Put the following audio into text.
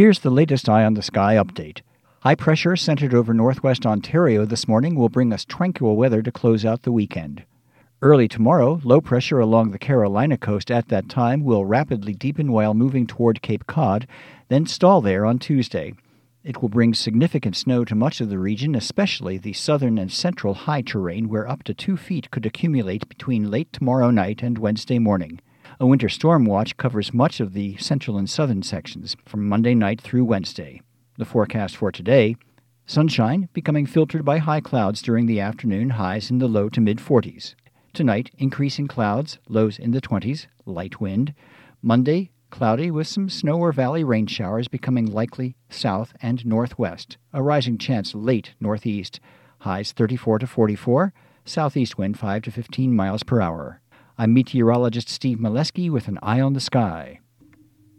Here's the latest Eye on the Sky update. High pressure centered over northwest Ontario this morning will bring us tranquil weather to close out the weekend. Early tomorrow, low pressure along the Carolina coast at that time will rapidly deepen while moving toward Cape Cod, then stall there on Tuesday. It will bring significant snow to much of the region, especially the southern and central high terrain where up to two feet could accumulate between late tomorrow night and Wednesday morning. A winter storm watch covers much of the central and southern sections from Monday night through Wednesday. The forecast for today sunshine becoming filtered by high clouds during the afternoon, highs in the low to mid 40s. Tonight, increasing clouds, lows in the 20s, light wind. Monday, cloudy with some snow or valley rain showers becoming likely south and northwest. A rising chance late northeast. Highs 34 to 44, southeast wind 5 to 15 miles per hour. I'm meteorologist Steve Maleski with an eye on the sky.